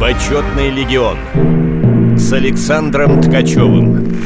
Почетный легион с Александром Ткачевым.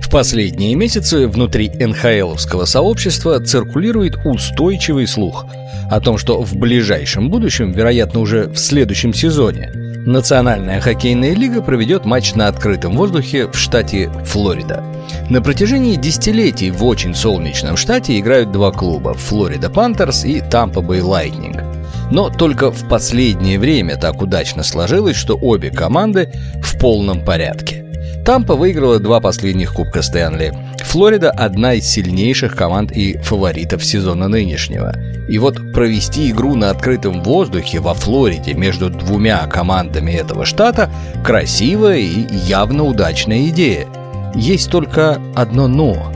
В последние месяцы внутри НХЛовского сообщества циркулирует устойчивый слух о том, что в ближайшем будущем, вероятно уже в следующем сезоне, Национальная хоккейная лига проведет матч на открытом воздухе в штате Флорида. На протяжении десятилетий в очень солнечном штате играют два клуба – Флорида Пантерс и Тампа Бэй Лайтнинг. Но только в последнее время так удачно сложилось, что обе команды в полном порядке. Тампа выиграла два последних Кубка Стэнли. Флорида – одна из сильнейших команд и фаворитов сезона нынешнего – и вот провести игру на открытом воздухе во Флориде между двумя командами этого штата – красивая и явно удачная идея. Есть только одно «но».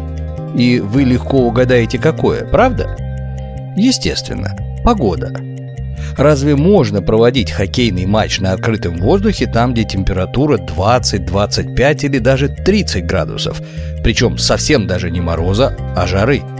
И вы легко угадаете, какое, правда? Естественно, погода. Разве можно проводить хоккейный матч на открытом воздухе там, где температура 20, 25 или даже 30 градусов? Причем совсем даже не мороза, а жары –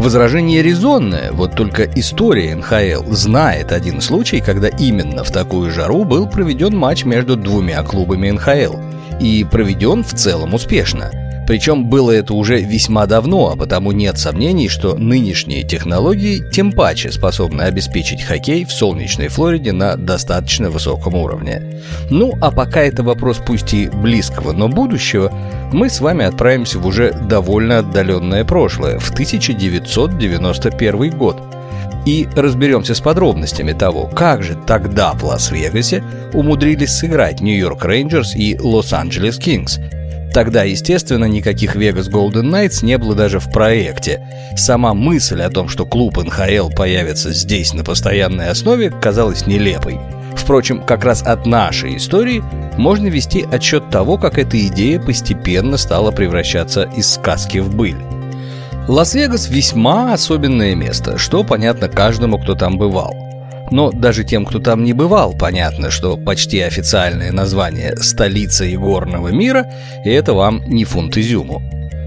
Возражение резонное, вот только история НХЛ знает один случай, когда именно в такую жару был проведен матч между двумя клубами НХЛ. И проведен в целом успешно. Причем было это уже весьма давно, а потому нет сомнений, что нынешние технологии тем паче способны обеспечить хоккей в солнечной Флориде на достаточно высоком уровне. Ну, а пока это вопрос пусть и близкого, но будущего, мы с вами отправимся в уже довольно отдаленное прошлое, в 1991 год и разберемся с подробностями того, как же тогда в Лас-Вегасе умудрились сыграть Нью-Йорк Рейнджерс и Лос-Анджелес Кингс – Тогда, естественно, никаких Vegas Golden Knights не было даже в проекте. Сама мысль о том, что клуб НХЛ появится здесь на постоянной основе, казалась нелепой. Впрочем, как раз от нашей истории можно вести отчет того, как эта идея постепенно стала превращаться из сказки в быль. Лас-Вегас весьма особенное место, что понятно каждому, кто там бывал – но даже тем, кто там не бывал, понятно, что почти официальное название «Столица игорного мира» — это вам не фунт изюму.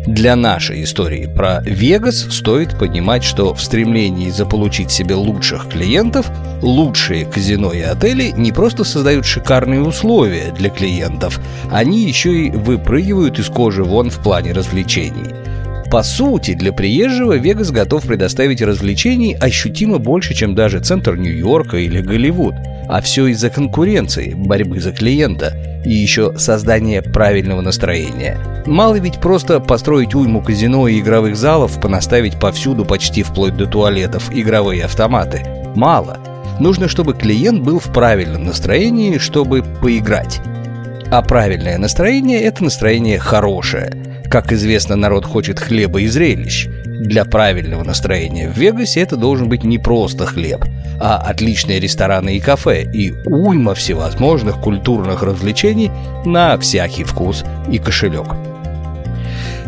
Для нашей истории про Вегас стоит понимать, что в стремлении заполучить себе лучших клиентов, лучшие казино и отели не просто создают шикарные условия для клиентов, они еще и выпрыгивают из кожи вон в плане развлечений – по сути, для приезжего Вегас готов предоставить развлечений ощутимо больше, чем даже центр Нью-Йорка или Голливуд. А все из-за конкуренции, борьбы за клиента и еще создания правильного настроения. Мало ведь просто построить уйму казино и игровых залов, понаставить повсюду почти вплоть до туалетов игровые автоматы. Мало. Нужно, чтобы клиент был в правильном настроении, чтобы поиграть. А правильное настроение – это настроение хорошее – как известно, народ хочет хлеба и зрелищ. Для правильного настроения в Вегасе это должен быть не просто хлеб, а отличные рестораны и кафе и уйма всевозможных культурных развлечений на всякий вкус и кошелек.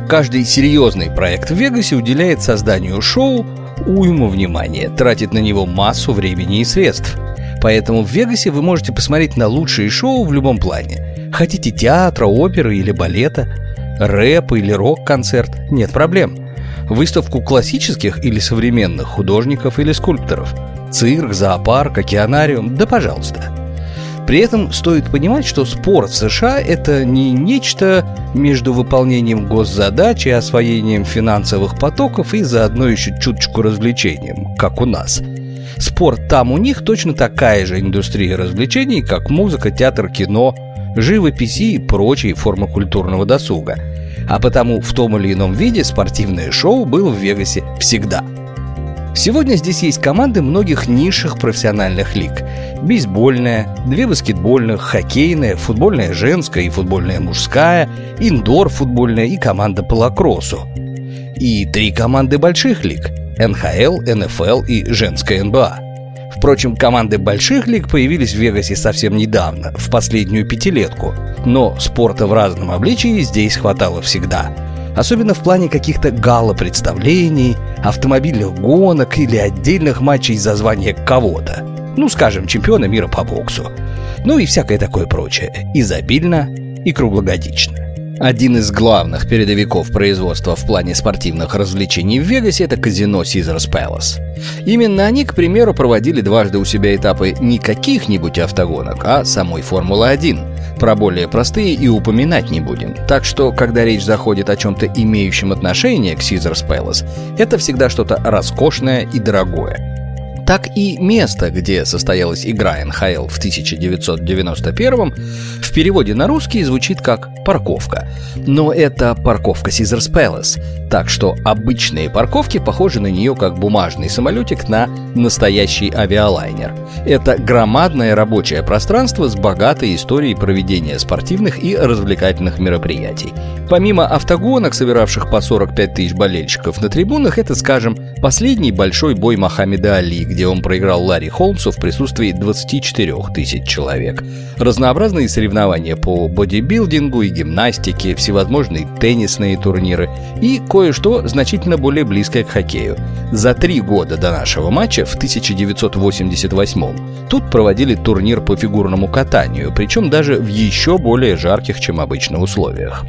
Каждый серьезный проект в Вегасе уделяет созданию шоу уйму внимания, тратит на него массу времени и средств. Поэтому в Вегасе вы можете посмотреть на лучшие шоу в любом плане. Хотите театра, оперы или балета – рэп или рок-концерт, нет проблем. Выставку классических или современных художников или скульпторов, цирк, зоопарк, океанариум, да пожалуйста. При этом стоит понимать, что спорт в США – это не нечто между выполнением госзадач и освоением финансовых потоков и заодно еще чуточку развлечением, как у нас. Спорт там у них точно такая же индустрия развлечений, как музыка, театр, кино, живописи и прочие формы культурного досуга. А потому в том или ином виде спортивное шоу было в Вегасе всегда. Сегодня здесь есть команды многих низших профессиональных лиг. Бейсбольная, две баскетбольных, хоккейная, футбольная женская и футбольная мужская, индор-футбольная и команда по лакроссу. И три команды больших лиг – НХЛ, НФЛ и женская НБА – Впрочем, команды больших лиг появились в Вегасе совсем недавно, в последнюю пятилетку. Но спорта в разном обличии здесь хватало всегда. Особенно в плане каких-то гала-представлений, автомобильных гонок или отдельных матчей за звание кого-то. Ну, скажем, чемпиона мира по боксу. Ну и всякое такое прочее. Изобильно и круглогодично. Один из главных передовиков производства в плане спортивных развлечений в Вегасе – это казино Caesars Palace. Именно они, к примеру, проводили дважды у себя этапы не каких-нибудь автогонок, а самой Формулы-1. Про более простые и упоминать не будем. Так что, когда речь заходит о чем-то имеющем отношение к Caesars Palace, это всегда что-то роскошное и дорогое так и место, где состоялась игра НХЛ в 1991 в переводе на русский звучит как «парковка». Но это парковка Caesars Palace, так что обычные парковки похожи на нее как бумажный самолетик на настоящий авиалайнер. Это громадное рабочее пространство с богатой историей проведения спортивных и развлекательных мероприятий. Помимо автогонок, собиравших по 45 тысяч болельщиков на трибунах, это, скажем, последний большой бой Мохаммеда Али, где он проиграл Ларри Холмсу в присутствии 24 тысяч человек. Разнообразные соревнования по бодибилдингу и гимнастике, всевозможные теннисные турниры и кое-что значительно более близкое к хоккею. За три года до нашего матча в 1988 тут проводили турнир по фигурному катанию, причем даже в еще более жарких, чем обычно, условиях.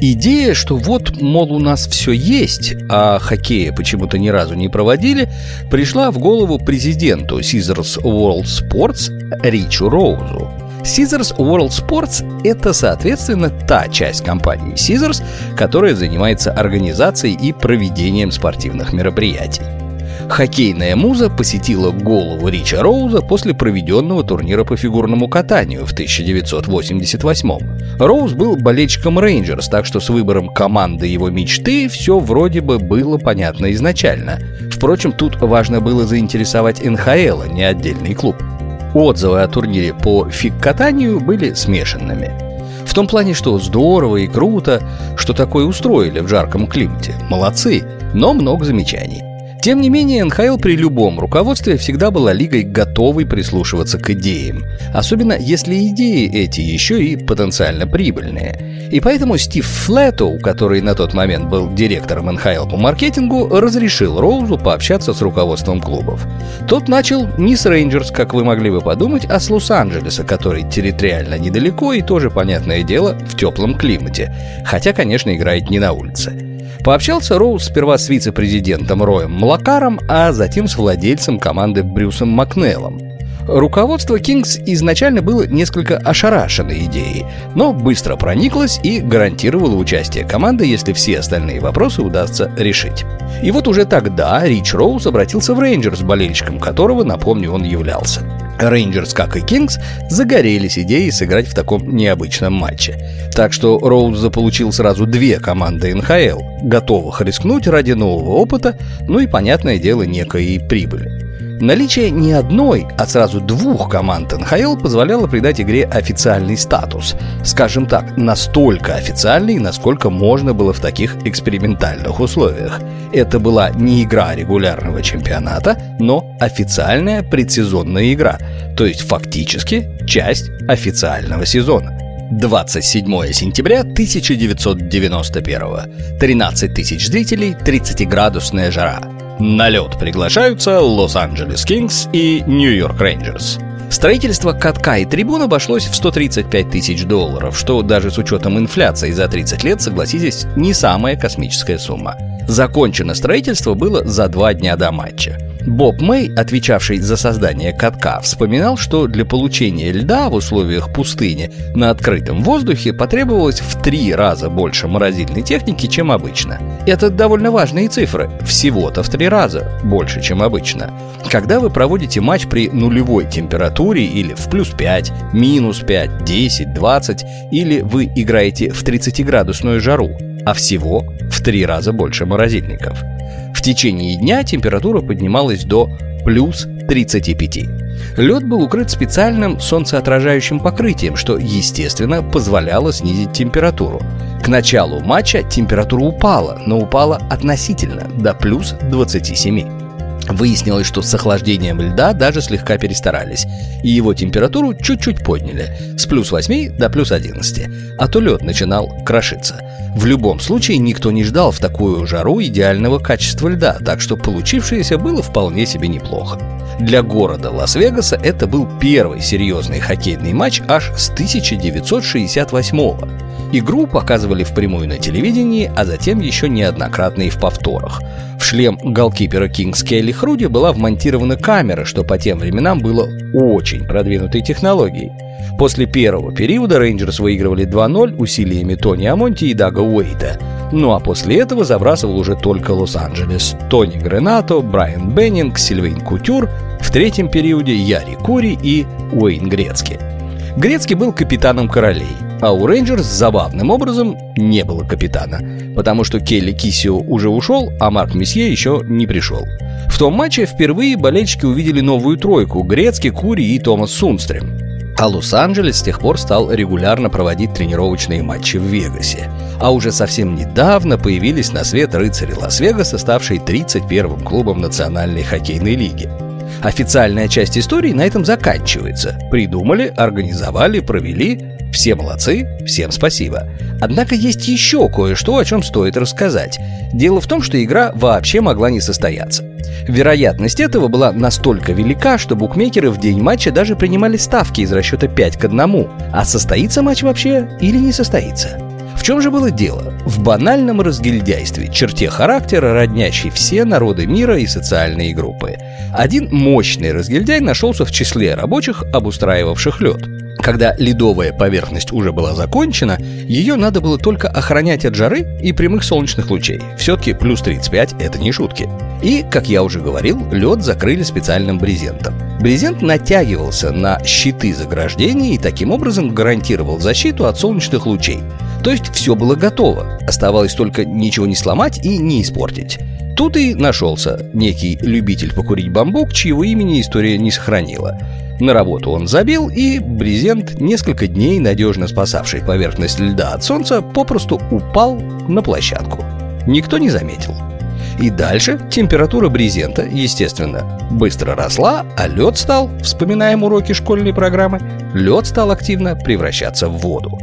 Идея, что вот, мол, у нас все есть, а хоккея почему-то ни разу не проводили, пришла в голову президенту Caesars World Sports Ричу Роузу. Caesars World Sports – это, соответственно, та часть компании Caesars, которая занимается организацией и проведением спортивных мероприятий. Хоккейная муза посетила голову Рича Роуза после проведенного турнира по фигурному катанию в 1988 Роуз был болельщиком Рейнджерс, так что с выбором команды его мечты все вроде бы было понятно изначально. Впрочем, тут важно было заинтересовать НХЛ, а не отдельный клуб. Отзывы о турнире по фиг-катанию были смешанными. В том плане, что здорово и круто, что такое устроили в жарком климате. Молодцы, но много замечаний. Тем не менее, НХЛ при любом руководстве всегда была лигой, готовой прислушиваться к идеям. Особенно если идеи эти еще и потенциально прибыльные. И поэтому Стив Флетоу, который на тот момент был директором НХЛ по маркетингу, разрешил Роузу пообщаться с руководством клубов. Тот начал не с Рейнджерс, как вы могли бы подумать, а с Лос-Анджелеса, который территориально недалеко и тоже, понятное дело, в теплом климате. Хотя, конечно, играет не на улице. Пообщался Роуз сперва с вице-президентом Роем Млакаром, а затем с владельцем команды Брюсом Макнеллом. Руководство Кингс изначально было несколько ошарашено идеей, но быстро прониклось и гарантировало участие команды, если все остальные вопросы удастся решить. И вот уже тогда Рич Роуз обратился в Рейнджерс, болельщиком которого, напомню, он являлся. Рейнджерс, как и Кингс, загорелись идеей сыграть в таком необычном матче. Так что Роуз заполучил сразу две команды НХЛ, готовых рискнуть ради нового опыта, ну и, понятное дело, некой прибыли. Наличие не одной, а сразу двух команд НХЛ позволяло придать игре официальный статус. Скажем так, настолько официальный, насколько можно было в таких экспериментальных условиях. Это была не игра регулярного чемпионата, но официальная предсезонная игра, то есть фактически часть официального сезона. 27 сентября 1991. 13 тысяч зрителей, 30-градусная жара. На лед приглашаются Лос-Анджелес Кингс и Нью-Йорк Рейнджерс. Строительство катка и трибун обошлось в 135 тысяч долларов, что даже с учетом инфляции за 30 лет, согласитесь, не самая космическая сумма. Закончено строительство было за два дня до матча. Боб Мэй, отвечавший за создание катка, вспоминал, что для получения льда в условиях пустыни на открытом воздухе потребовалось в три раза больше морозильной техники, чем обычно. Это довольно важные цифры, всего-то в три раза больше, чем обычно. Когда вы проводите матч при нулевой температуре или в плюс 5, минус 5, 10, 20, или вы играете в 30-градусную жару, а всего в три раза больше морозильников – в течение дня температура поднималась до плюс 35. Лед был укрыт специальным солнцеотражающим покрытием, что, естественно, позволяло снизить температуру. К началу матча температура упала, но упала относительно, до плюс 27. Выяснилось, что с охлаждением льда даже слегка перестарались, и его температуру чуть-чуть подняли, с плюс 8 до плюс 11, а то лед начинал крошиться. В любом случае, никто не ждал в такую жару идеального качества льда, так что получившееся было вполне себе неплохо. Для города Лас-Вегаса это был первый серьезный хоккейный матч аж с 1968 года. Игру показывали впрямую на телевидении, а затем еще неоднократно и в повторах. В шлем голкипера Кингс Келли Хруди была вмонтирована камера, что по тем временам было очень продвинутой технологией. После первого периода Рейнджерс выигрывали 2-0 усилиями Тони Амонте и Дага Уэйта. Ну а после этого забрасывал уже только Лос-Анджелес. Тони Гренато, Брайан Беннинг, Сильвейн Кутюр, в третьем периоде Яри Кури и Уэйн Грецки. Грецкий был капитаном королей, а у Рейнджерс забавным образом не было капитана, потому что Келли Кисио уже ушел, а Марк Мессье еще не пришел. В том матче впервые болельщики увидели новую тройку – Грецкий, Кури и Томас Сандстрем. А Лос-Анджелес с тех пор стал регулярно проводить тренировочные матчи в Вегасе. А уже совсем недавно появились на свет рыцари Лас-Вегаса, ставшие 31-м клубом Национальной хоккейной лиги. Официальная часть истории на этом заканчивается. Придумали, организовали, провели. Все молодцы, всем спасибо. Однако есть еще кое-что, о чем стоит рассказать. Дело в том, что игра вообще могла не состояться. Вероятность этого была настолько велика, что букмекеры в день матча даже принимали ставки из расчета 5 к 1, а состоится матч вообще или не состоится чем же было дело? В банальном разгильдяйстве, черте характера, роднящей все народы мира и социальные группы. Один мощный разгильдяй нашелся в числе рабочих, обустраивавших лед. Когда ледовая поверхность уже была закончена, ее надо было только охранять от жары и прямых солнечных лучей. Все-таки плюс 35 – это не шутки. И, как я уже говорил, лед закрыли специальным брезентом. Брезент натягивался на щиты заграждения и таким образом гарантировал защиту от солнечных лучей. То есть все было готово, оставалось только ничего не сломать и не испортить. Тут и нашелся некий любитель покурить бамбук, чьего имени история не сохранила. На работу он забил, и брезент, несколько дней надежно спасавший поверхность льда от солнца, попросту упал на площадку. Никто не заметил. И дальше температура брезента, естественно, быстро росла, а лед стал, вспоминаем уроки школьной программы, лед стал активно превращаться в воду.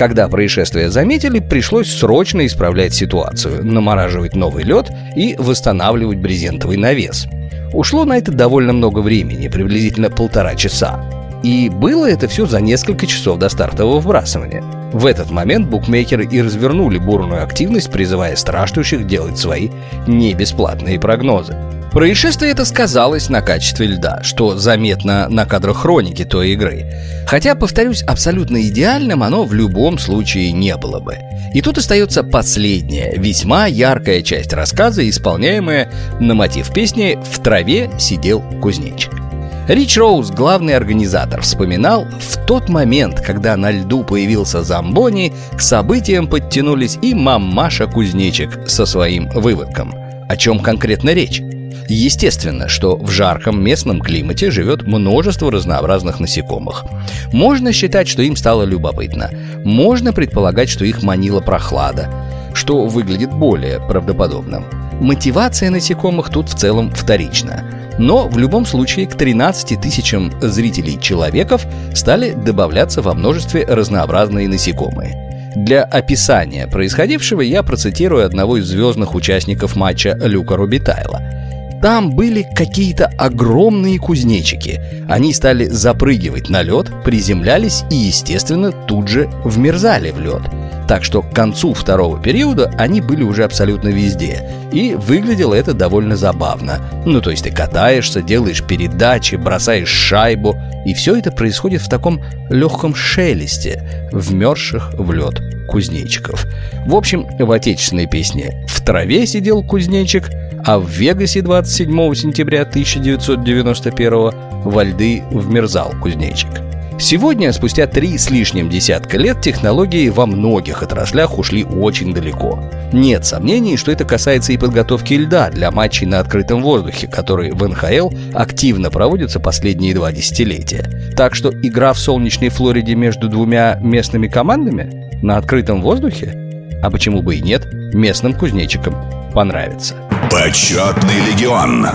Когда происшествие заметили, пришлось срочно исправлять ситуацию, намораживать новый лед и восстанавливать брезентовый навес. Ушло на это довольно много времени, приблизительно полтора часа. И было это все за несколько часов до стартового вбрасывания. В этот момент букмекеры и развернули бурную активность, призывая страждущих делать свои небесплатные прогнозы. Происшествие это сказалось на качестве льда, что заметно на кадрах хроники той игры. Хотя, повторюсь, абсолютно идеальным оно в любом случае не было бы. И тут остается последняя, весьма яркая часть рассказа, исполняемая на мотив песни «В траве сидел кузнечик». Рич Роуз, главный организатор, вспоминал, в тот момент, когда на льду появился Замбони, к событиям подтянулись и мамаша Кузнечик со своим выводком. О чем конкретно речь? Естественно, что в жарком местном климате живет множество разнообразных насекомых. Можно считать, что им стало любопытно. Можно предполагать, что их манила прохлада, что выглядит более правдоподобным. Мотивация насекомых тут в целом вторична. Но в любом случае к 13 тысячам зрителей человеков стали добавляться во множестве разнообразные насекомые. Для описания происходившего я процитирую одного из звездных участников матча Люка Рубитайла – там были какие-то огромные кузнечики. Они стали запрыгивать на лед, приземлялись и, естественно, тут же вмерзали в лед. Так что к концу второго периода они были уже абсолютно везде. И выглядело это довольно забавно. Ну, то есть ты катаешься, делаешь передачи, бросаешь шайбу. И все это происходит в таком легком шелесте, вмерзших в лед кузнечиков. В общем, в отечественной песне «В траве сидел кузнечик» а в Вегасе 27 сентября 1991 во льды вмерзал кузнечик. Сегодня, спустя три с лишним десятка лет, технологии во многих отраслях ушли очень далеко. Нет сомнений, что это касается и подготовки льда для матчей на открытом воздухе, которые в НХЛ активно проводятся последние два десятилетия. Так что игра в солнечной Флориде между двумя местными командами на открытом воздухе? А почему бы и нет, местным кузнечикам понравится. Почетный легион.